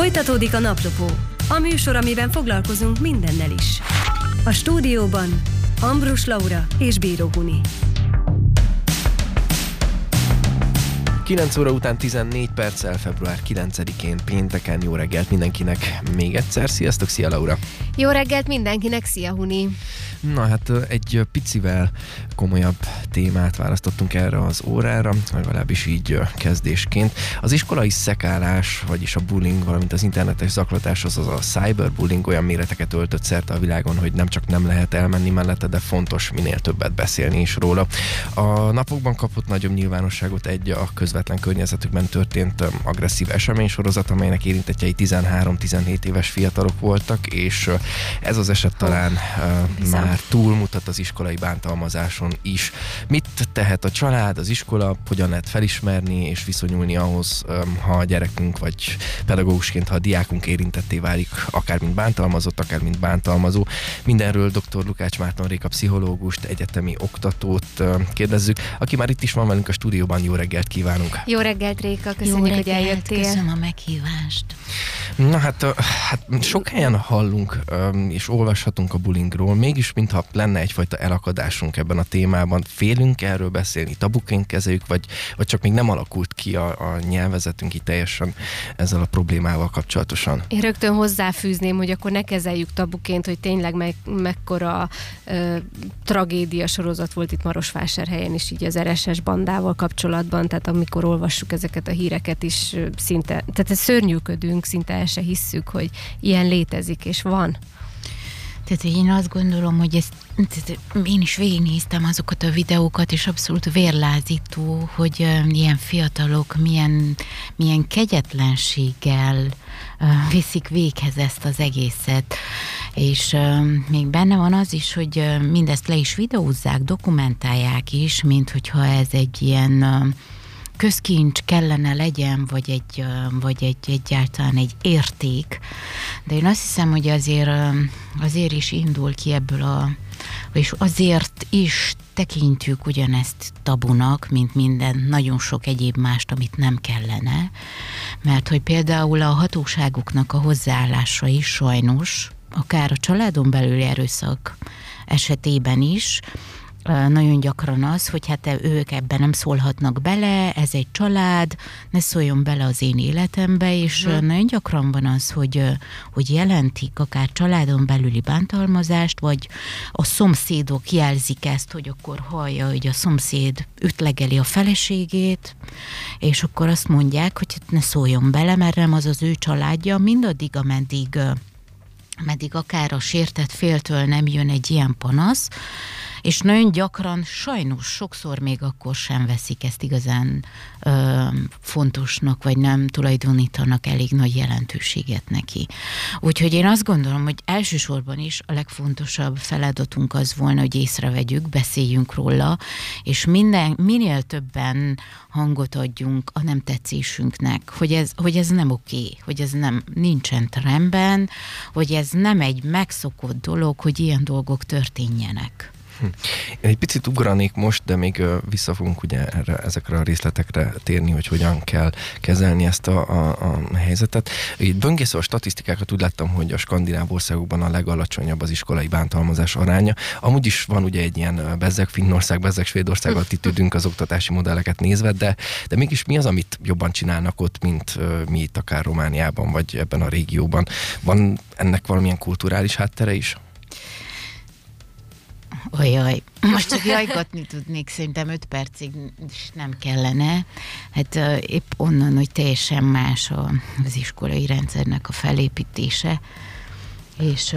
Folytatódik a naplopó, a műsor, amiben foglalkozunk mindennel is. A stúdióban Ambrus Laura és Bíró Huni. 9 óra után 14 perccel február 9-én pénteken jó reggelt mindenkinek még egyszer. Sziasztok, szia Laura! Jó reggelt mindenkinek, szia Huni! Na hát egy picivel komolyabb témát választottunk erre az órára, legalábbis így kezdésként. Az iskolai szekálás, vagyis a bullying, valamint az internetes zaklatás, azaz a cyberbullying olyan méreteket öltött szerte a világon, hogy nem csak nem lehet elmenni mellette, de fontos minél többet beszélni is róla. A napokban kapott nagyobb nyilvánosságot egy a közvetlen környezetükben történt agresszív eseménysorozat, amelynek érintettjei 13-17 éves fiatalok voltak, és ez az eset talán uh, már már túlmutat az iskolai bántalmazáson is. Mit tehet a család, az iskola, hogyan lehet felismerni és viszonyulni ahhoz, ha a gyerekünk vagy pedagógusként, ha a diákunk érintetté válik, akár mint bántalmazott, akár mint bántalmazó. Mindenről dr. Lukács Márton Réka pszichológust, egyetemi oktatót kérdezzük, aki már itt is van velünk a stúdióban. Jó reggelt kívánunk! Jó reggelt, Réka! Köszönjük, Jó reggelt, hogy eljöttél. Köszönöm a meghívást. Na hát, hát sok helyen hallunk és olvashatunk a bullyingról, mégis mintha lenne egyfajta elakadásunk ebben a témában. Félünk erről beszélni, tabuként kezeljük, vagy, vagy csak még nem alakult ki a, a nyelvezetünk itt teljesen ezzel a problémával kapcsolatosan? Én rögtön hozzáfűzném, hogy akkor ne kezeljük tabuként, hogy tényleg meg, mekkora ö, tragédia sorozat volt itt Marosvásárhelyen is így az RSS bandával kapcsolatban, tehát amikor olvassuk ezeket a híreket is szinte, tehát szörnyűködünk, szinte el se hisszük, hogy ilyen létezik és van. Tehát én azt gondolom, hogy ezt, én is végignéztem azokat a videókat, és abszolút vérlázító, hogy ilyen fiatalok milyen, milyen kegyetlenséggel viszik véghez ezt az egészet. És még benne van az is, hogy mindezt le is videózzák, dokumentálják is, mint hogyha ez egy ilyen közkincs kellene legyen, vagy, egy, vagy egy, egyáltalán egy érték, de én azt hiszem, hogy azért, azért is indul ki ebből a, és azért is tekintjük ugyanezt tabunak, mint minden nagyon sok egyéb mást, amit nem kellene, mert hogy például a hatóságoknak a hozzáállása is sajnos, akár a családon belüli erőszak esetében is, nagyon gyakran az, hogy hát ők ebben nem szólhatnak bele, ez egy család, ne szóljon bele az én életembe, és hmm. nagyon gyakran van az, hogy, hogy jelentik akár családon belüli bántalmazást, vagy a szomszédok jelzik ezt, hogy akkor hallja, hogy a szomszéd ütlegeli a feleségét, és akkor azt mondják, hogy hát ne szóljon bele, mert nem az az ő családja, mindaddig, ameddig meddig akár a sértett féltől nem jön egy ilyen panasz, és nagyon gyakran, sajnos sokszor még akkor sem veszik ezt igazán ö, fontosnak, vagy nem tulajdonítanak elég nagy jelentőséget neki. Úgyhogy én azt gondolom, hogy elsősorban is a legfontosabb feladatunk az volna, hogy észrevegyük, beszéljünk róla, és minden, minél többen hangot adjunk a nem tetszésünknek, hogy ez, hogy ez nem oké, hogy ez nem nincsen trendben, hogy ez nem egy megszokott dolog, hogy ilyen dolgok történjenek. Én egy picit ugranék most, de még vissza fogunk ugye erre, ezekre a részletekre térni, hogy hogyan kell kezelni ezt a, a, a helyzetet. Itt böngészve a statisztikákat úgy láttam, hogy a skandináv országokban a legalacsonyabb az iskolai bántalmazás aránya. Amúgy is van ugye egy ilyen bezzeg Finnország, bezzeg Svédország attitűdünk az oktatási modelleket nézve, de, de mégis mi az, amit jobban csinálnak ott, mint mi itt akár Romániában, vagy ebben a régióban? Van ennek valamilyen kulturális háttere is? Ojaj, most csak jajgatni tudnék, szerintem öt percig is nem kellene. Hát épp onnan, hogy teljesen más az iskolai rendszernek a felépítése, és,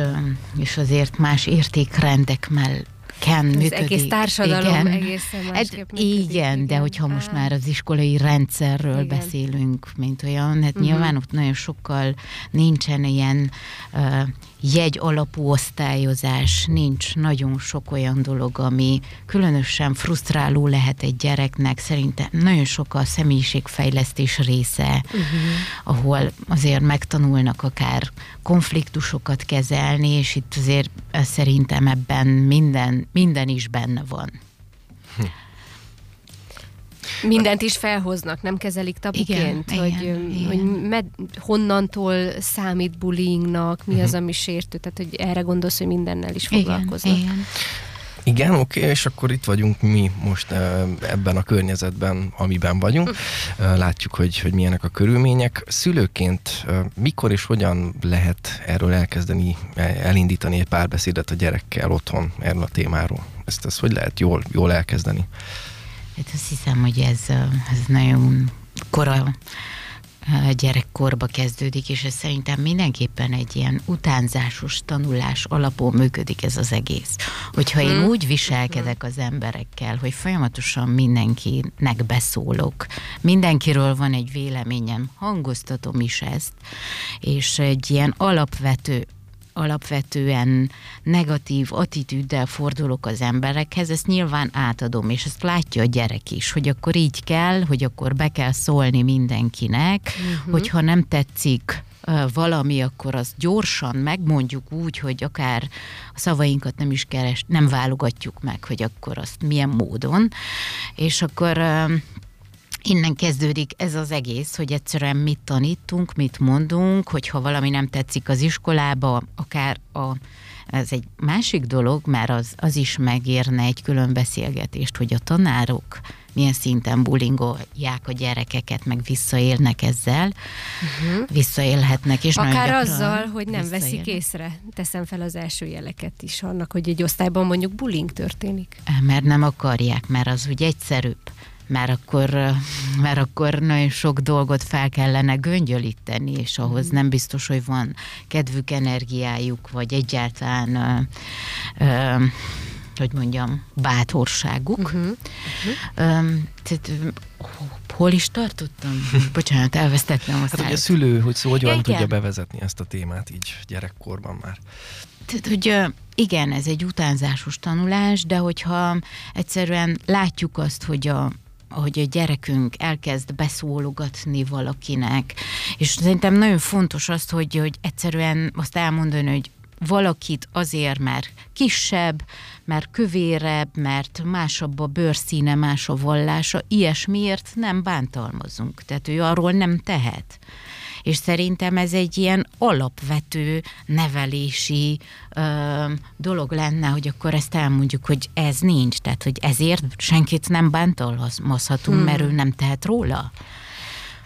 és azért más értékrendek mell ken az működik. egész társadalom igen. egészen hát, működik, Igen, igen, de hogyha most már az iskolai rendszerről igen. beszélünk, mint olyan, hát uh-huh. nyilván ott nagyon sokkal nincsen ilyen uh, jegy alapú osztályozás, nincs nagyon sok olyan dolog, ami különösen frusztráló lehet egy gyereknek. Szerintem nagyon sok a személyiségfejlesztés része, uh-huh. ahol azért megtanulnak akár konfliktusokat kezelni, és itt azért szerintem ebben minden, minden is benne van. Mindent is felhoznak, nem kezelik tabuként, Igen, hogy, igen, igen. hogy med, honnantól számít bullyingnak, mi az, ami sértő, tehát hogy erre gondolsz, hogy mindennel is Igen, foglalkoznak. igen. Igen, oké, és akkor itt vagyunk mi most ebben a környezetben, amiben vagyunk. Ö, Látjuk, hogy, hogy milyenek a körülmények. Szülőként mikor és hogyan lehet erről elkezdeni, elindítani egy párbeszédet a gyerekkel otthon erről a témáról? Ezt, ezt hogy lehet jól, jól elkezdeni? Hát azt hiszem, hogy ez, ez nagyon kora gyerekkorba kezdődik, és ez szerintem mindenképpen egy ilyen utánzásos tanulás alapon működik ez az egész. Hogyha én Mhm. úgy viselkedek az emberekkel, hogy folyamatosan mindenkinek beszólok, mindenkiről van egy véleményem, hangoztatom is ezt, és egy ilyen alapvető alapvetően negatív attitűddel fordulok az emberekhez, ezt nyilván átadom, és ezt látja a gyerek is, hogy akkor így kell, hogy akkor be kell szólni mindenkinek, uh-huh. hogyha nem tetszik valami, akkor azt gyorsan megmondjuk úgy, hogy akár a szavainkat nem is keres, nem válogatjuk meg, hogy akkor azt milyen módon, és akkor Innen kezdődik ez az egész, hogy egyszerűen mit tanítunk, mit mondunk, hogyha valami nem tetszik az iskolába, akár a, ez egy másik dolog, mert az, az is megérne egy külön beszélgetést, hogy a tanárok milyen szinten bullyingolják a gyerekeket, meg visszaélnek ezzel, uh-huh. visszaélhetnek, és Akár azzal, hogy nem veszik észre. Teszem fel az első jeleket is annak, hogy egy osztályban mondjuk bullying történik. Mert nem akarják, mert az úgy egyszerűbb. Mert akkor, mert akkor nagyon sok dolgot fel kellene göngyölíteni, és ahhoz nem biztos, hogy van kedvük, energiájuk, vagy egyáltalán, ö, ö, hogy mondjam, bátorságuk. Uh-huh. Uh-huh. Tehát, ö, hol is tartottam? Bocsánat, elvesztettem a Hát, hogy a szülő, hogy szó, hogyan Igen. tudja bevezetni ezt a témát így gyerekkorban már. Tehát, hogy igen, ez egy utánzásos tanulás, de hogyha egyszerűen látjuk azt, hogy a hogy a gyerekünk elkezd beszólogatni valakinek, és szerintem nagyon fontos azt, hogy, hogy egyszerűen azt elmondani, hogy valakit azért, mert kisebb, mert kövérebb, mert másabb a bőrszíne, más a vallása, ilyesmiért nem bántalmazunk. Tehát ő arról nem tehet. És szerintem ez egy ilyen alapvető nevelési ö, dolog lenne, hogy akkor ezt elmondjuk, hogy ez nincs, tehát hogy ezért senkit nem bántalmazhatunk, hmm. mert ő nem tehet róla.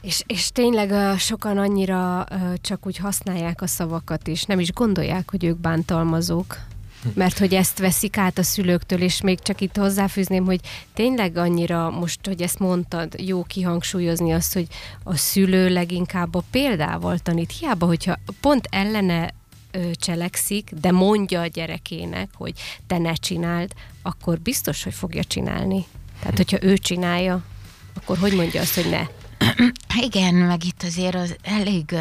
És, és tényleg sokan annyira csak úgy használják a szavakat, és nem is gondolják, hogy ők bántalmazók. Mert hogy ezt veszik át a szülőktől, és még csak itt hozzáfűzném, hogy tényleg annyira most, hogy ezt mondtad, jó kihangsúlyozni azt, hogy a szülő leginkább a példával tanít. Hiába, hogyha pont ellene cselekszik, de mondja a gyerekének, hogy te ne csináld, akkor biztos, hogy fogja csinálni. Tehát, hogyha ő csinálja, akkor hogy mondja azt, hogy ne? Igen, meg itt azért az elég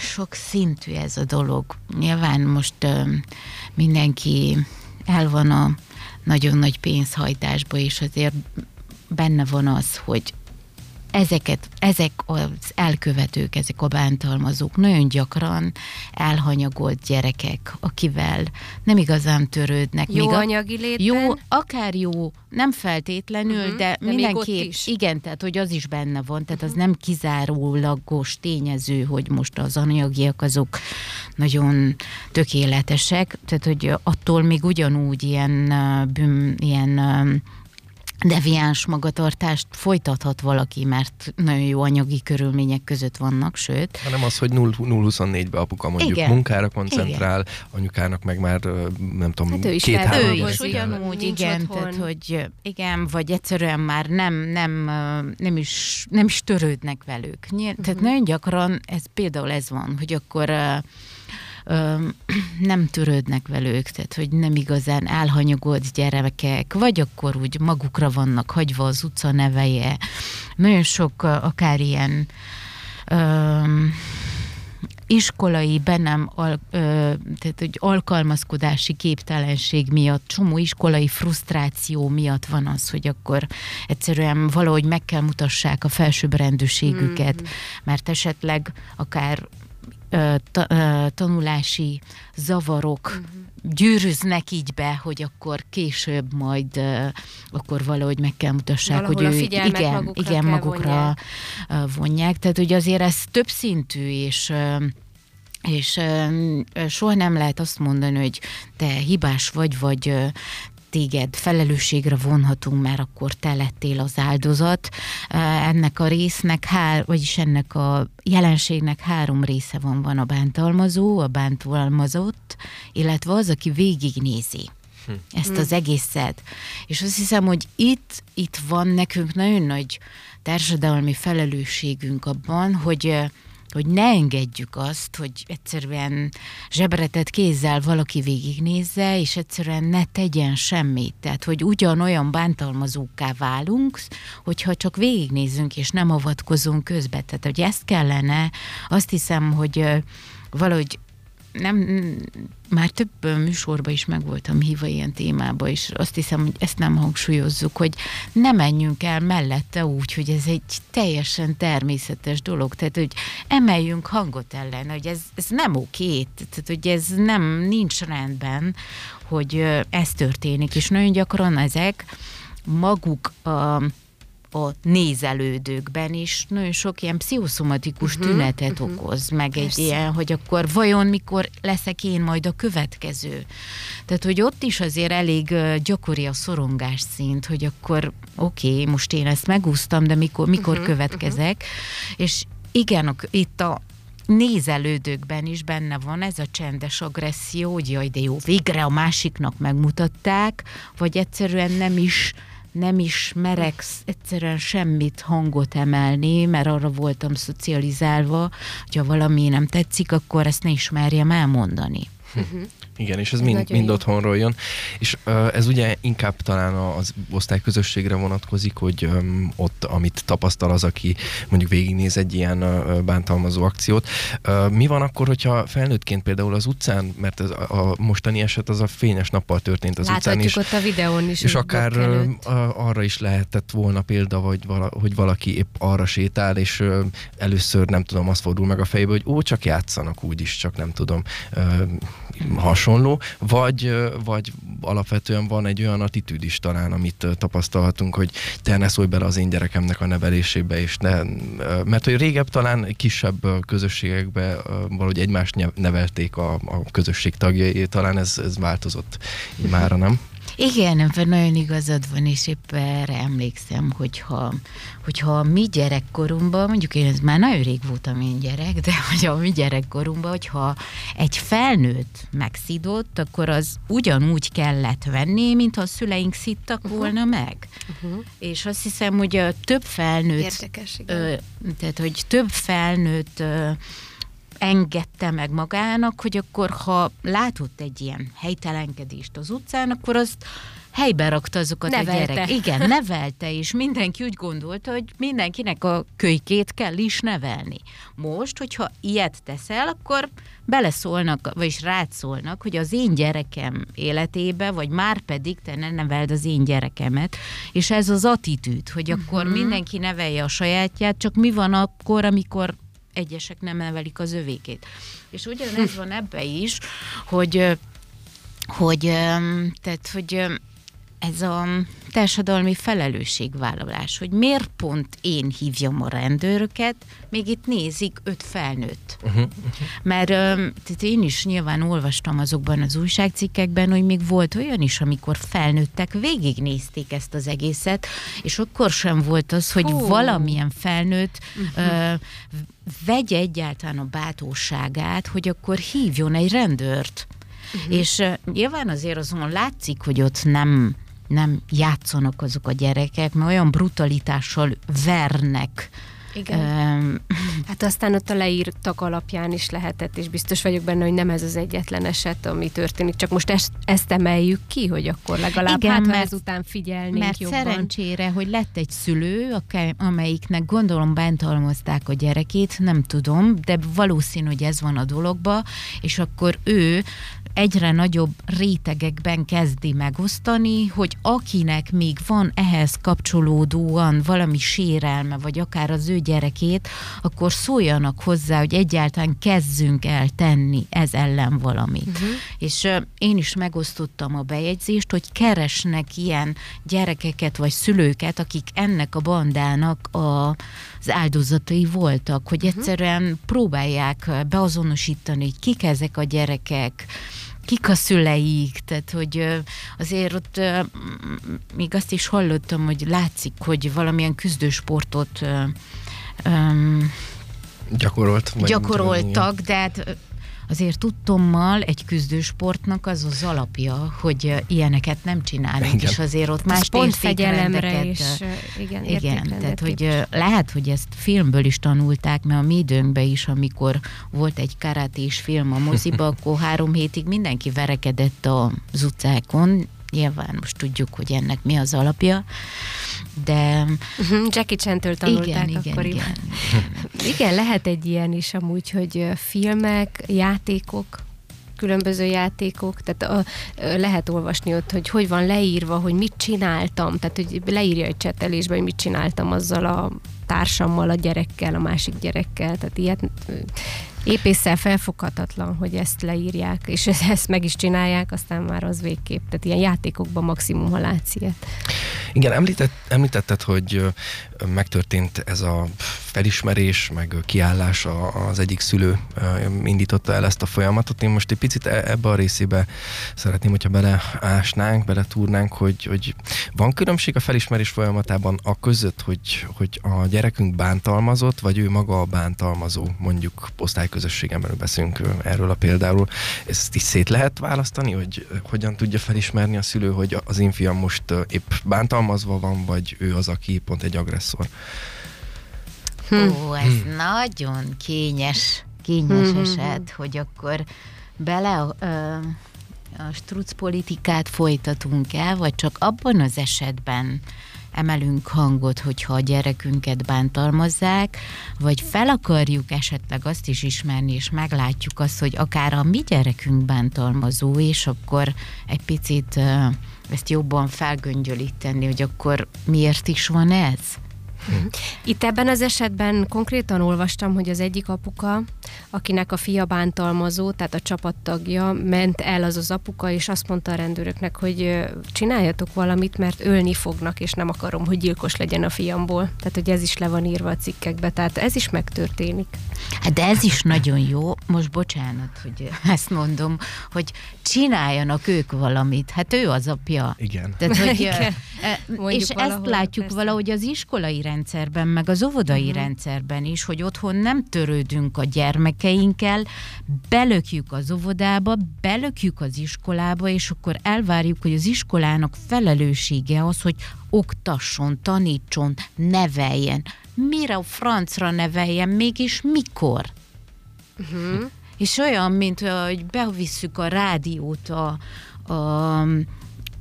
sok szintű ez a dolog. Nyilván most mindenki el van a nagyon nagy pénzhajtásba, és azért benne van az, hogy ezeket, ezek az elkövetők, ezek a bántalmazók nagyon gyakran elhanyagolt gyerekek, akivel nem igazán törődnek. Jó még a- anyagi létben? Jó, akár jó, nem feltétlenül, Mhm, uh-huh, de, de mindenképp, igen, tehát hogy az is benne van, tehát uh-huh. az nem kizárólagos tényező, hogy most az anyagiak azok nagyon tökéletesek, tehát hogy attól még ugyanúgy ilyen, bűn, ilyen deviáns magatartást folytathat valaki, mert nagyon jó anyagi körülmények között vannak, sőt, Hanem az, hogy 0-24-be apuka mondjuk Igen. munkára koncentrál, anyukának meg már nem tudom, Hát ő is két-három fel- ő is ugyanúgy, Nincs igen, otthon. tehát hogy igen, vagy egyszerűen már nem, nem, nem, is, nem is törődnek velük. Nyilv, Mhm. Tehát nagyon gyakran ez például ez van, hogy akkor ö, nem törődnek velük, tehát hogy nem igazán elhanyagolt gyerekek, vagy akkor úgy magukra vannak hagyva az utca neveje. Nagyon sok akár ilyen ö, iskolai bennem al, ö, tehát, hogy alkalmazkodási képtelenség miatt, csomó iskolai frusztráció miatt van az, hogy akkor egyszerűen valahogy meg kell mutassák a felsőbbrendűségüket, Mhm. mert esetleg akár ta, tanulási zavarok uh-huh. gyűrűznek így be, hogy akkor később majd akkor valahogy meg kell mutassák, Valahol hogy ő igen, magukra igen magukra vonják. vonják. Tehát, hogy azért ez többszintű, és és soha nem lehet azt mondani, hogy te hibás vagy, vagy téged felelősségre vonhatunk, mert akkor te lettél az áldozat. Ennek a résznek, hár, vagyis ennek a jelenségnek három része van. Van a bántalmazó, a bántalmazott, illetve az, aki végignézi hm. ezt az egészet. És azt hiszem, hogy itt, itt van nekünk nagyon nagy társadalmi felelősségünk abban, hogy hogy ne engedjük azt, hogy egyszerűen zsebretett kézzel valaki végignézze, és egyszerűen ne tegyen semmit. Tehát, hogy ugyanolyan bántalmazóká válunk, hogyha csak végignézünk, és nem avatkozunk közbe. Tehát, hogy ezt kellene, azt hiszem, hogy valahogy nem, már több műsorban is meg voltam hívva ilyen témába, és azt hiszem, hogy ezt nem hangsúlyozzuk, hogy ne menjünk el mellette úgy, hogy ez egy teljesen természetes dolog, tehát hogy emeljünk hangot ellen, hogy ez, ez nem oké, tehát hogy ez nem, nincs rendben, hogy ez történik, és nagyon gyakran ezek maguk a a nézelődőkben is nagyon sok ilyen pszichoszomatikus uh-huh, tünetet uh-huh. okoz, meg Persze. egy ilyen, hogy akkor vajon mikor leszek én majd a következő. Tehát, hogy ott is azért elég gyakori a szorongás szint, hogy akkor oké, okay, most én ezt megúsztam, de mikor, mikor uh-huh, következek, uh-huh. és igen, itt a nézelődőkben is benne van ez a csendes agresszió, hogy jaj, de jó, végre a másiknak megmutatták, vagy egyszerűen nem is nem is merek egyszerűen semmit hangot emelni, mert arra voltam szocializálva, hogyha valami nem tetszik, akkor ezt ne ismerjem elmondani. Uh-huh. Igen, és ez, mind, mind otthonról jön. És uh, ez ugye inkább talán az osztályközösségre vonatkozik, hogy um, ott, amit tapasztal az, aki mondjuk végignéz egy ilyen uh, bántalmazó akciót. Uh, mi van akkor, hogyha felnőttként például az utcán, mert ez a, a mostani eset az a fényes nappal történt az Láthatjuk utcán is. ott a videón is. És akár uh, arra is lehetett volna példa, hogy, vala, hogy valaki épp arra sétál, és uh, először nem tudom, azt fordul meg a fejbe, hogy ó, csak játszanak úgyis, csak nem tudom, uh, hasonló, vagy, vagy alapvetően van egy olyan attitűd is talán, amit tapasztalhatunk, hogy te ne szólj bele az én gyerekemnek a nevelésébe, és ne, mert hogy régebb talán kisebb közösségekbe valahogy egymást nevelték a, a közösség tagjai, talán ez, ez változott mára, nem? Igen, nagyon igazad van, és épp erre emlékszem, hogyha, hogyha mi gyerekkorunkban, mondjuk én ez már nagyon rég voltam én gyerek, de hogy a mi gyerekkorunkban, hogyha egy felnőtt megszidott, akkor az ugyanúgy kellett venni, mint ha a szüleink szittak uh-huh. volna meg. Uh-huh. És azt hiszem, hogy a több felnőtt... Érdekes, igen. Ö, tehát, hogy több felnőtt ö, engedte meg magának, hogy akkor ha látott egy ilyen helytelenkedést az utcán, akkor azt helybe rakta azokat nevelte. a gyerek. Igen, nevelte, és mindenki úgy gondolta, hogy mindenkinek a kölykét kell is nevelni. Most, hogyha ilyet teszel, akkor beleszólnak, vagyis rád szólnak, hogy az én gyerekem életébe, vagy már pedig te ne neveld az én gyerekemet, és ez az attitűd, hogy akkor uh-huh. mindenki nevelje a sajátját, csak mi van akkor, amikor egyesek nem emelik az övékét. És ugyanez van ebbe is, hogy hogy, tehát, hogy ez a társadalmi felelősségvállalás, hogy miért pont én hívjam a rendőröket, még itt nézik öt felnőtt. Uh-huh, uh-huh. Mert tehát én is nyilván olvastam azokban az újságcikkekben, hogy még volt olyan is, amikor felnőttek végignézték ezt az egészet, és akkor sem volt az, hogy oh. valamilyen felnőtt uh-huh. ö, vegye egyáltalán a bátorságát, hogy akkor hívjon egy rendőrt. Uh-huh. És uh, nyilván azért azon látszik, hogy ott nem nem játszanak azok a gyerekek, mert olyan brutalitással vernek. Igen. Hát aztán ott a leírtak alapján is lehetett, és biztos vagyok benne, hogy nem ez az egyetlen eset, ami történik, csak most ezt, ezt emeljük ki, hogy akkor legalább Igen, hát, mert, ezután figyelnénk mert jobban. szerencsére, hogy lett egy szülő, amelyiknek gondolom bántalmazták a gyerekét, nem tudom, de valószínű, hogy ez van a dologba, és akkor ő egyre nagyobb rétegekben kezdi megosztani, hogy akinek még van ehhez kapcsolódóan valami sérelme, vagy akár az ő gyerekét, akkor szóljanak hozzá, hogy egyáltalán kezdünk el tenni ez ellen valamit. Uh-huh. És uh, én is megosztottam a bejegyzést, hogy keresnek ilyen gyerekeket vagy szülőket, akik ennek a bandának a, az áldozatai voltak, hogy uh-huh. egyszerűen próbálják beazonosítani, hogy kik ezek a gyerekek, kik a szüleik, tehát hogy azért ott még azt is hallottam, hogy látszik, hogy valamilyen küzdősportot um, Gyakorolt, gyakoroltak, de hát azért tudtommal egy küzdősportnak az az alapja, hogy ilyeneket nem csinálunk, igen. és azért ott más fegyelemre is. Igen, igen tehát hogy lehet, hogy ezt filmből is tanulták, mert a mi időnkben is, amikor volt egy karatés film a moziba, akkor három hétig mindenki verekedett az utcákon, nyilván most tudjuk, hogy ennek mi az alapja, de... Uh-huh, Jackie Chan-től tanulták igen, akkoriban. Igen, igen. igen, lehet egy ilyen is amúgy, hogy filmek, játékok, különböző játékok, tehát a, lehet olvasni ott, hogy hogy van leírva, hogy mit csináltam, tehát hogy leírja egy csetelésbe, hogy mit csináltam azzal a társammal, a gyerekkel, a másik gyerekkel, tehát ilyet épésszel felfoghatatlan, hogy ezt leírják, és ezt meg is csinálják, aztán már az végképp. Tehát ilyen játékokban maximum, ha látsz ilyet. Igen, említett, említetted, hogy megtörtént ez a felismerés, meg kiállás az egyik szülő indította el ezt a folyamatot. Én most egy picit e, ebbe a részébe szeretném, hogyha beleásnánk, beletúrnánk, hogy, hogy van különbség a felismerés folyamatában a között, hogy, hogy a gyerekünk bántalmazott, vagy ő maga a bántalmazó, mondjuk osztályközösségen belül beszélünk erről a például. Ezt is szét lehet választani, hogy hogyan tudja felismerni a szülő, hogy az én fiam most épp bántalmazva van, vagy ő az, aki pont egy agresszor. Hm. Ó, ez hm. nagyon kényes, kényes hm. eset, hogy akkor bele ö, a struc politikát folytatunk el, vagy csak abban az esetben emelünk hangot, hogyha a gyerekünket bántalmazzák, vagy fel akarjuk esetleg azt is ismerni, és meglátjuk azt, hogy akár a mi gyerekünk bántalmazó, és akkor egy picit ezt jobban felgöngyölíteni, hogy akkor miért is van ez? Itt ebben az esetben konkrétan olvastam, hogy az egyik apuka, akinek a fia bántalmazó, tehát a csapattagja, ment el az az apuka, és azt mondta a rendőröknek, hogy csináljatok valamit, mert ölni fognak, és nem akarom, hogy gyilkos legyen a fiamból. Tehát, hogy ez is le van írva a cikkekbe, tehát ez is megtörténik. Hát de ez is nagyon jó, most bocsánat, hogy ezt mondom, hogy csináljanak ők valamit. Hát ő az apja. Igen. Tehát, hogy, Igen. és ezt látjuk persze. valahogy az iskolai rendszerben, meg az óvodai uh-huh. rendszerben is, hogy otthon nem törődünk a gyermekeinkkel, belökjük az óvodába, belökjük az iskolába, és akkor elvárjuk, hogy az iskolának felelőssége az, hogy oktasson, tanítson, neveljen. Mire a francra neveljen, mégis mikor? Uh-huh. És olyan, mint hogy bevisszük a rádiót a, a,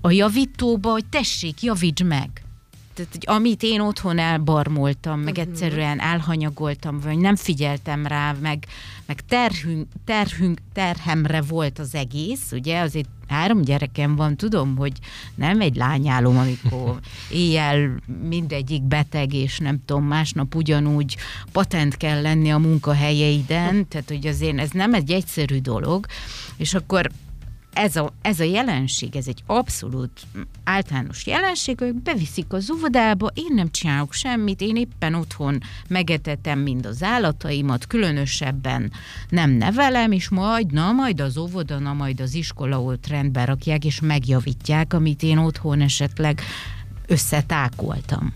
a javítóba, hogy tessék, javíts meg tehát, hogy amit én otthon elbarmoltam, meg uh-huh. egyszerűen elhanyagoltam, vagy nem figyeltem rá, meg, meg terhünk, terhünk, terhemre volt az egész, ugye, azért három gyerekem van, tudom, hogy nem egy lányálom, amikor éjjel mindegyik beteg, és nem tudom, másnap ugyanúgy patent kell lenni a munkahelyeiden, tehát hogy azért ez nem egy egyszerű dolog, és akkor ez a, ez a jelenség, ez egy abszolút általános jelenség, hogy beviszik az óvodába, én nem csinálok semmit, én éppen otthon megetetem mind az állataimat, különösebben nem nevelem, és majd, na majd az óvoda, na majd az iskola ott rendbe rakják, és megjavítják, amit én otthon esetleg összetákoltam.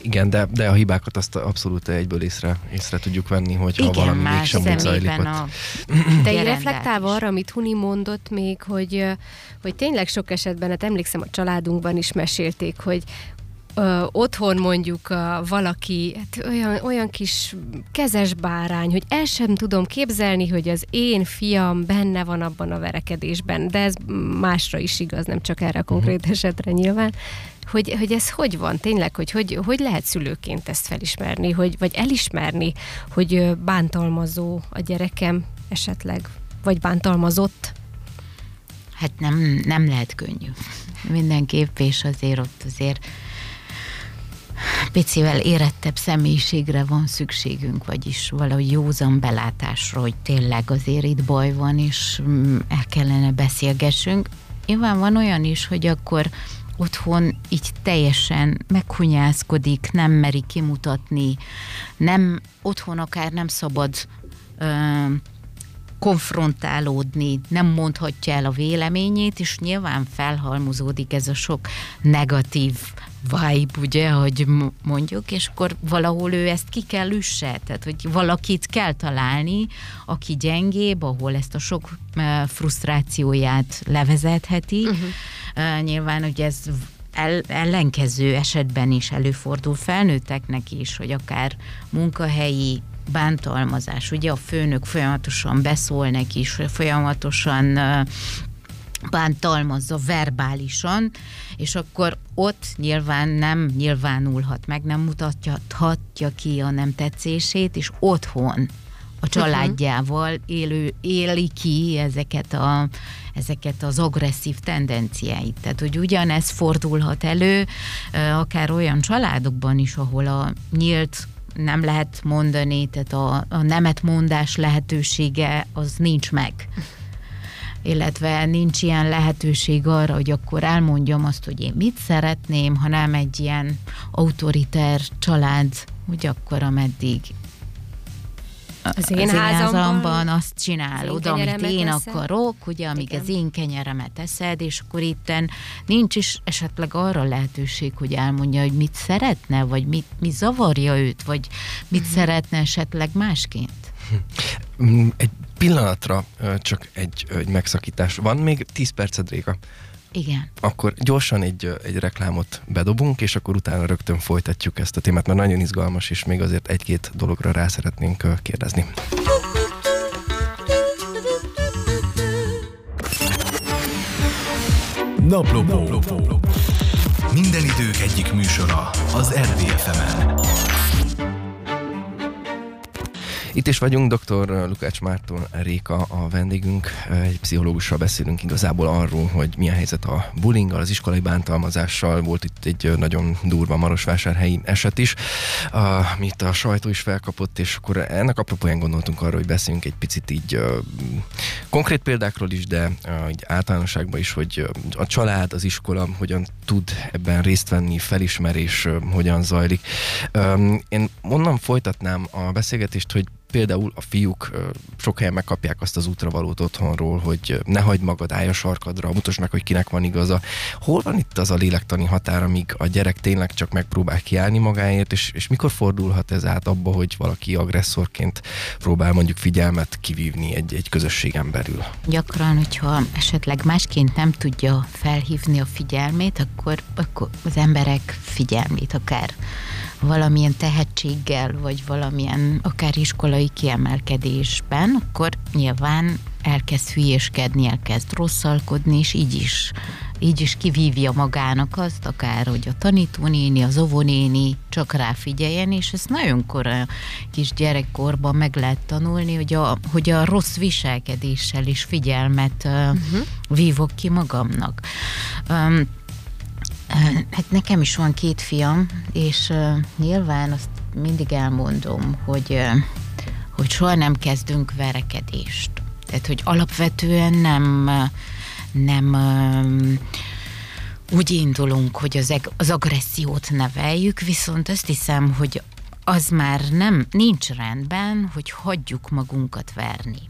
Igen, de, de a hibákat azt abszolút egyből észre, észre tudjuk venni, hogyha Igen, valami mégsem úgy zajlik a... De én reflektálva arra, amit Huni mondott még, hogy, hogy tényleg sok esetben, hát emlékszem a családunkban is mesélték, hogy, ö, otthon mondjuk ö, valaki, hát olyan, olyan kis kezes bárány, hogy el sem tudom képzelni, hogy az én fiam benne van abban a verekedésben, de ez másra is igaz, nem csak erre a konkrét uh-huh. esetre nyilván, hogy, hogy ez hogy van tényleg, hogy, hogy hogy lehet szülőként ezt felismerni, hogy, vagy elismerni, hogy bántalmazó a gyerekem esetleg, vagy bántalmazott? Hát nem, nem lehet könnyű. Mindenképp, és azért ott azért picivel érettebb személyiségre van szükségünk, vagyis valahogy józan belátásra, hogy tényleg azért itt baj van, és mm, el kellene beszélgessünk. Nyilván van olyan is, hogy akkor otthon így teljesen meghunyászkodik, nem meri kimutatni, nem, otthon akár nem szabad ö, konfrontálódni, nem mondhatja el a véleményét, és nyilván felhalmozódik ez a sok negatív vibe, ugye, hogy mondjuk, és akkor valahol ő ezt ki kell üsse, tehát hogy valakit kell találni, aki gyengébb, ahol ezt a sok frusztrációját levezetheti. Uh-huh. Nyilván, hogy ez el, ellenkező esetben is előfordul felnőtteknek is, hogy akár munkahelyi bántalmazás. Ugye a főnök folyamatosan beszól neki is, folyamatosan bántalmazza verbálisan, és akkor ott nyilván nem nyilvánulhat meg, nem mutathatja ki a nem tetszését, és otthon a családjával élő, éli ki ezeket, a, ezeket az agresszív tendenciáit. Tehát, hogy ugyanez fordulhat elő, akár olyan családokban is, ahol a nyílt nem lehet mondani, tehát a, a nemet mondás lehetősége az nincs meg illetve nincs ilyen lehetőség arra, hogy akkor elmondjam azt, hogy én mit szeretném, hanem egy ilyen autoriter család, hogy akkor ameddig az én, az én házamban, házamban azt csinálod, amit én eszed. akarok, ugye, amíg Igen. az én kenyeremet eszed, és akkor itten nincs is esetleg arra lehetőség, hogy elmondja, hogy mit szeretne, vagy mit, mi zavarja őt, vagy mit uh-huh. szeretne esetleg másként. Hm. Egy pillanatra csak egy, egy megszakítás. Van még 10 perced, Réka? Igen. Akkor gyorsan egy, egy reklámot bedobunk, és akkor utána rögtön folytatjuk ezt a témát, mert nagyon izgalmas, és még azért egy-két dologra rá szeretnénk kérdezni. Naplopó. Minden idők egyik műsora az RDFM-en. Itt is vagyunk, dr. Lukács Márton Réka a vendégünk. Egy pszichológussal beszélünk igazából arról, hogy milyen helyzet a bullyinggal, az iskolai bántalmazással. Volt itt egy nagyon durva marosvásárhelyi eset is, amit a sajtó is felkapott, és akkor ennek apropóján gondoltunk arra, hogy beszéljünk egy picit így konkrét példákról is, de így általánosságban is, hogy a család, az iskola hogyan tud ebben részt venni, felismerés hogyan zajlik. Én onnan folytatnám a beszélgetést, hogy például a fiúk sok helyen megkapják azt az útravalót otthonról, hogy ne hagyd magad, állj a sarkadra, mutasd meg, hogy kinek van igaza. Hol van itt az a lélektani határ, amíg a gyerek tényleg csak megpróbál kiállni magáért, és, és mikor fordulhat ez át abba, hogy valaki agresszorként próbál mondjuk figyelmet kivívni egy, egy közösségen belül? Gyakran, hogyha esetleg másként nem tudja felhívni a figyelmét, akkor, akkor az emberek figyelmét akár valamilyen tehetséggel, vagy valamilyen akár iskolai kiemelkedésben, akkor nyilván elkezd hülyéskedni, elkezd rosszalkodni, és így is, így is kivívja magának azt, akár, hogy a tanítónéni, az óvónéni csak ráfigyeljen, és ezt nagyon kora kis gyerekkorban meg lehet tanulni, hogy a, hogy a rossz viselkedéssel is figyelmet uh-huh. vívok ki magamnak. Um, Hát nekem is van két fiam, és uh, nyilván azt mindig elmondom, hogy, uh, hogy soha nem kezdünk verekedést. Tehát, hogy alapvetően nem, nem uh, úgy indulunk, hogy az, az agressziót neveljük, viszont azt hiszem, hogy az már nem nincs rendben, hogy hagyjuk magunkat verni.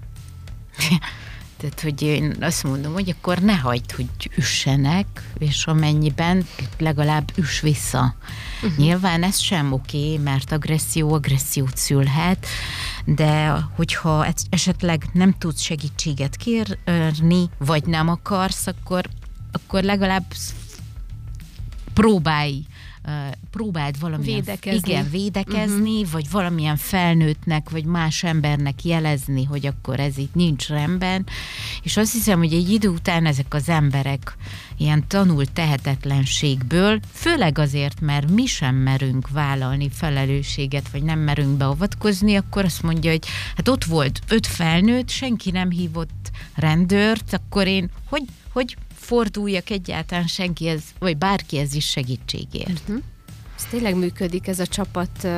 Tehát, hogy én azt mondom, hogy akkor ne hagyd, hogy üssenek, és amennyiben legalább üss vissza. Uh-huh. Nyilván ez sem oké, mert agresszió agressziót szülhet, de hogyha esetleg nem tudsz segítséget kérni, vagy nem akarsz, akkor, akkor legalább próbálj próbáld valamilyen védekezni, igen, védekezni uh-huh. vagy valamilyen felnőttnek, vagy más embernek jelezni, hogy akkor ez itt nincs rendben. És azt hiszem, hogy egy idő után ezek az emberek ilyen tanult tehetetlenségből, főleg azért, mert mi sem merünk vállalni felelősséget, vagy nem merünk beavatkozni, akkor azt mondja, hogy hát ott volt öt felnőtt, senki nem hívott rendőrt, akkor én hogy, hogy forduljak egyáltalán senki ez, vagy bárki ez is segítségért. Uh-huh. Ez tényleg működik ez a csapat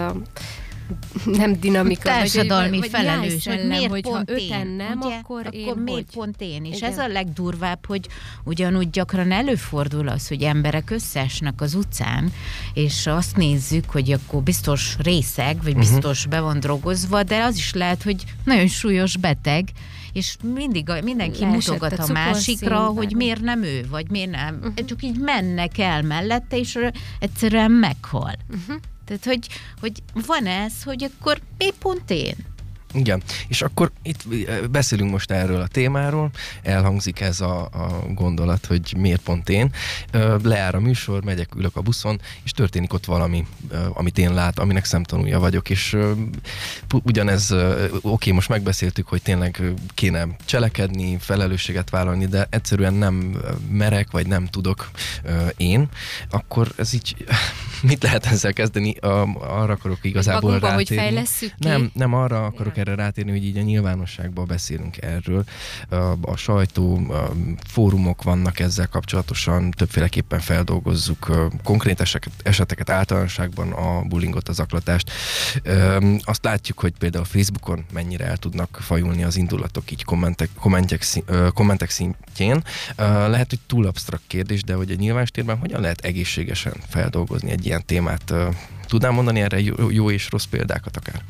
nem dinamika. Társadalmi vagy, felelős, vagy miért hogy pont ha én, nem, ugye? akkor, akkor én miért hogy? pont én? És Igen. ez a legdurvább, hogy ugyanúgy gyakran előfordul az, hogy emberek összeesnek az utcán, és azt nézzük, hogy akkor biztos részeg, vagy biztos be van drogozva, de az is lehet, hogy nagyon súlyos beteg, és mindig a, mindenki Leesett mutogat a a, másikra, hogy bármi. miért nem ő, vagy miért nem. Uh-huh. Csak így mennek el mellette, és egyszerűen meghal. Uh-huh. Tehát, hogy, hogy van ez, hogy akkor mi pont én? Igen, és akkor itt beszélünk most erről a témáról, elhangzik ez a, a gondolat, hogy miért pont én. Leár a műsor, megyek, ülök a buszon, és történik ott valami, amit én lát, aminek szemtanúja vagyok, és ugyanez, oké, most megbeszéltük, hogy tényleg kéne cselekedni, felelősséget vállalni, de egyszerűen nem merek, vagy nem tudok én, akkor ez így, mit lehet ezzel kezdeni? Arra akarok igazából Magunkba, hogy rátérni. fejlesszük ki? Nem, nem arra akarok Ja. Erre rátérni, hogy így a nyilvánosságban beszélünk erről. A, sajtó, a fórumok vannak ezzel kapcsolatosan, többféleképpen feldolgozzuk konkrét eseteket, általánosságban a bullyingot, az aklatást. Azt látjuk, hogy például Facebookon mennyire el tudnak fajulni az indulatok így kommentek, kommentek, kommentek szintjén. Lehet, hogy túl absztrakt kérdés, de hogy a nyilvános térben hogyan lehet egészségesen feldolgozni egy ilyen témát? Ö, Tudnál mondani erre jó és rossz példákat akár?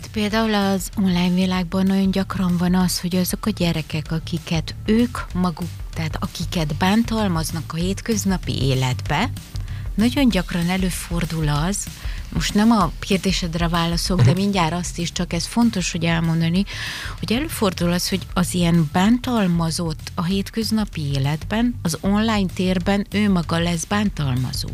Hát például az online világban nagyon gyakran van az, hogy azok a gyerekek, akiket ők maguk, tehát akiket bántalmaznak a hétköznapi életbe, nagyon gyakran előfordul az, most nem a kérdésedre válaszolok, de mindjárt azt is, csak ez fontos, hogy elmondani, hogy előfordul az, hogy az ilyen bántalmazott a hétköznapi életben, az online térben ő maga lesz bántalmazó.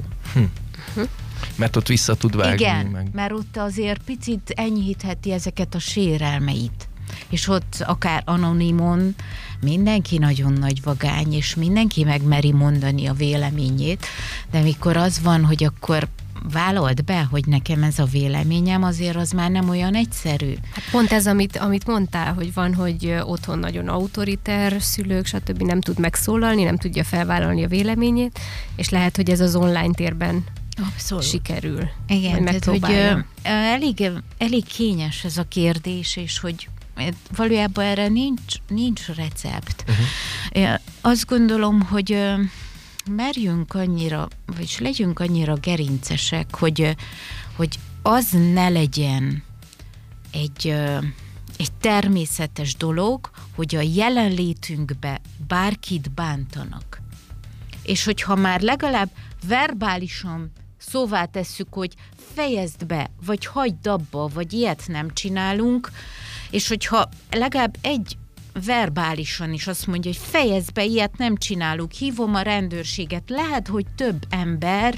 Mert ott vissza tud vágni. Igen, meg... mert ott azért picit enyhítheti ezeket a sérelmeit. És ott akár anonimon mindenki nagyon nagy vagány, és mindenki megmeri mondani a véleményét, de mikor az van, hogy akkor vállalt be, hogy nekem ez a véleményem, azért az már nem olyan egyszerű. Hát pont ez, amit, amit mondtál, hogy van, hogy otthon nagyon autoriter szülők, stb. nem tud megszólalni, nem tudja felvállalni a véleményét, és lehet, hogy ez az online térben Abszolút. sikerül. Igen, tehát, hogy ö, elég, elég kényes ez a kérdés, és hogy valójában erre nincs, nincs recept. Uh-huh. Azt gondolom, hogy ö, merjünk annyira, vagy legyünk annyira gerincesek, hogy, hogy az ne legyen egy, egy természetes dolog, hogy a jelenlétünkbe bárkit bántanak. És hogyha már legalább verbálisan szóvá tesszük, hogy fejezd be, vagy hagyd abba, vagy ilyet nem csinálunk, és hogyha legalább egy verbálisan is azt mondja, hogy fejezd be, ilyet nem csinálunk, hívom a rendőrséget. Lehet, hogy több ember,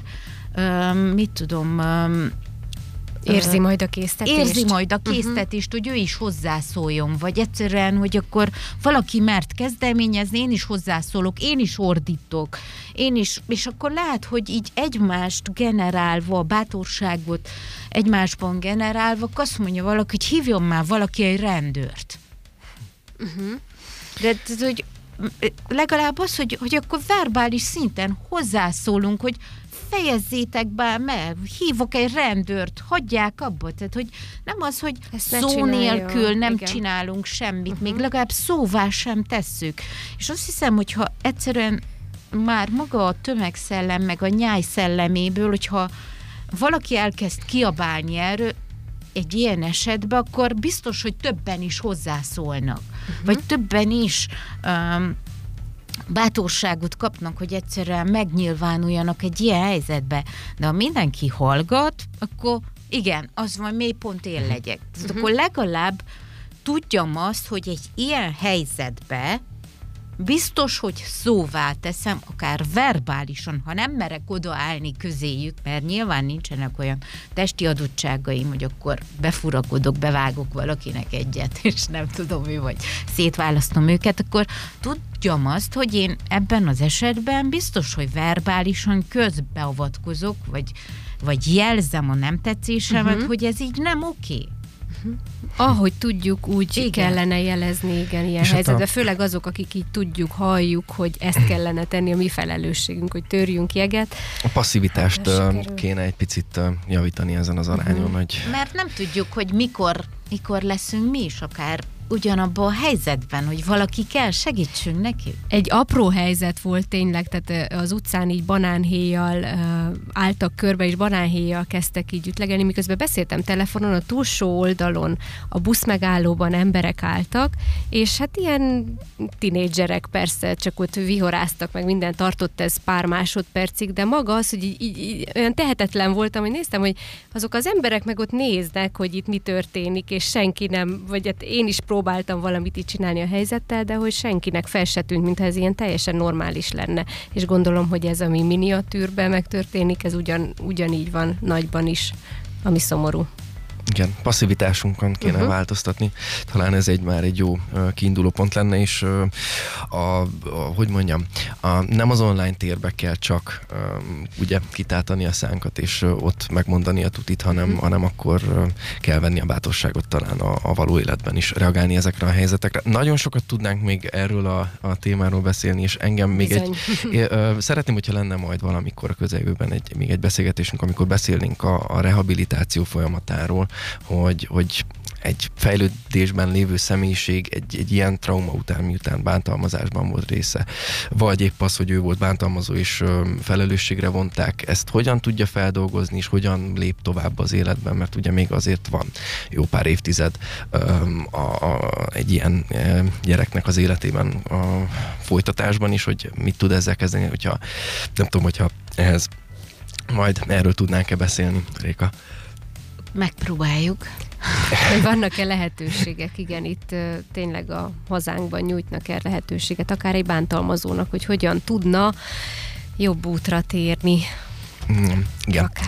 öm, mit tudom, öm, Érzi majd a késztetést? érzi majd a késztetést, uh-huh. hogy ő is hozzászóljon, vagy egyszerűen, hogy akkor valaki mert kezdeményezni, én is hozzászólok, én is ordítok, én is, és akkor lehet, hogy így egymást generálva, a bátorságot egymásban generálva, akkor azt mondja valaki, hogy hívjon már valaki egy rendőrt. Uh-huh. De, de hogy legalább az, hogy, hogy akkor verbális szinten hozzászólunk, hogy fejezzétek be, mert hívok egy rendőrt, hagyják abba. Tehát, hogy nem az, hogy Ezt szó nélkül nem Igen. csinálunk semmit, uh-huh. még legalább szóvá sem tesszük. És azt hiszem, hogyha egyszerűen már maga a tömegszellem, meg a nyáj szelleméből, hogyha valaki elkezd kiabálni erről, egy ilyen esetben, akkor biztos, hogy többen is hozzászólnak. Uh-huh. Vagy többen is um, bátorságot kapnak, hogy egyszerűen megnyilvánuljanak egy ilyen helyzetbe. De ha mindenki hallgat, akkor igen, az van, mély pont én legyek. Tehát uh-huh. akkor legalább tudjam azt, hogy egy ilyen helyzetbe biztos, hogy szóvá teszem, akár verbálisan, ha nem merek odaállni közéjük, mert nyilván nincsenek olyan testi adottságaim, hogy akkor befurakodok, bevágok valakinek egyet, és nem tudom mi, vagy szétválasztom őket, akkor tudjam azt, hogy én ebben az esetben biztos, hogy verbálisan közbeavatkozok, vagy, vagy jelzem a nem tetszésemet, uh-huh. hogy ez így nem oké. Ahogy tudjuk, úgy Igen. kellene jelezni, igen, ilyen És helyzetben. a- Főleg azok, akik így tudjuk, halljuk, hogy ezt kellene tenni, a mi felelősségünk, hogy törjünk jeget. A passzivitást Hát, kéne egy picit javítani ezen az arányon, hogy Mert nem tudjuk, hogy mikor, mikor leszünk mi is akár ugyanabban a helyzetben, hogy valaki kell, segítsünk neki. Egy apró helyzet volt tényleg, tehát az utcán így banánhéjjal álltak körbe, és banánhéjjal kezdtek így ütlegelni, miközben beszéltem telefonon, a túlsó oldalon a busz megállóban emberek álltak, és hát ilyen tinédzserek persze csak ott vihoráztak, meg minden tartott ez pár másodpercig, de maga az, hogy így, így, így olyan tehetetlen voltam, hogy néztem, hogy azok az emberek meg ott néznek, hogy itt mi történik, és senki nem, vagy hát én is próbáltam valamit így csinálni a helyzettel, de hogy senkinek fel se tűnt, mintha ez ilyen teljesen normális lenne. És gondolom, hogy ez, ami miniatűrben megtörténik, ez ugyan, ugyanígy van nagyban is, ami szomorú. Igen, passzivitásunkon kéne uh-huh. változtatni. Talán ez egy már egy jó kiinduló pont lenne, és a, a, hogy mondjam, a, nem az online térbe kell csak ö, ugye kitáltani a szánkat, és ott megmondani a tutit, hanem, uh-huh. hanem akkor kell venni a bátorságot talán a, a való életben is, reagálni ezekre a helyzetekre. Nagyon sokat tudnánk még erről a, a témáról beszélni, és engem még egy Bizony. É, ö, Szeretném, hogyha lenne majd valamikor a közeljövőben egy, még egy beszélgetésünk, amikor beszélnénk a, a rehabilitáció folyamatáról, hogy, hogy egy fejlődésben lévő személyiség egy, egy ilyen trauma után, miután bántalmazásban volt része, vagy épp az, hogy ő volt bántalmazó és felelősségre vonták, ezt hogyan tudja feldolgozni, és hogyan lép tovább az életben, mert ugye még azért van jó pár évtized ö, a, a, egy ilyen gyereknek az életében a folytatásban is, hogy mit tud ezzel kezdeni, hogyha nem tudom, hogyha ehhez majd erről tudnánk-e beszélni, Réka. Megpróbáljuk. Hogy vannak-e lehetőségek? Igen, itt tényleg a hazánkban nyújtnak el lehetőséget, akár egy bántalmazónak, hogy hogyan tudna jobb útra térni, Mm, igen. akár.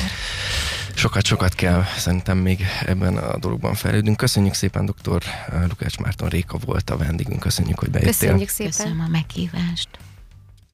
Sokat-sokat kell szerintem még ebben a dologban fejlődünk. Köszönjük szépen, dr. Lukács Márton Réka volt a vendégünk. Köszönjük, hogy bejöttél. Köszönjük szépen! Köszönöm a meghívást.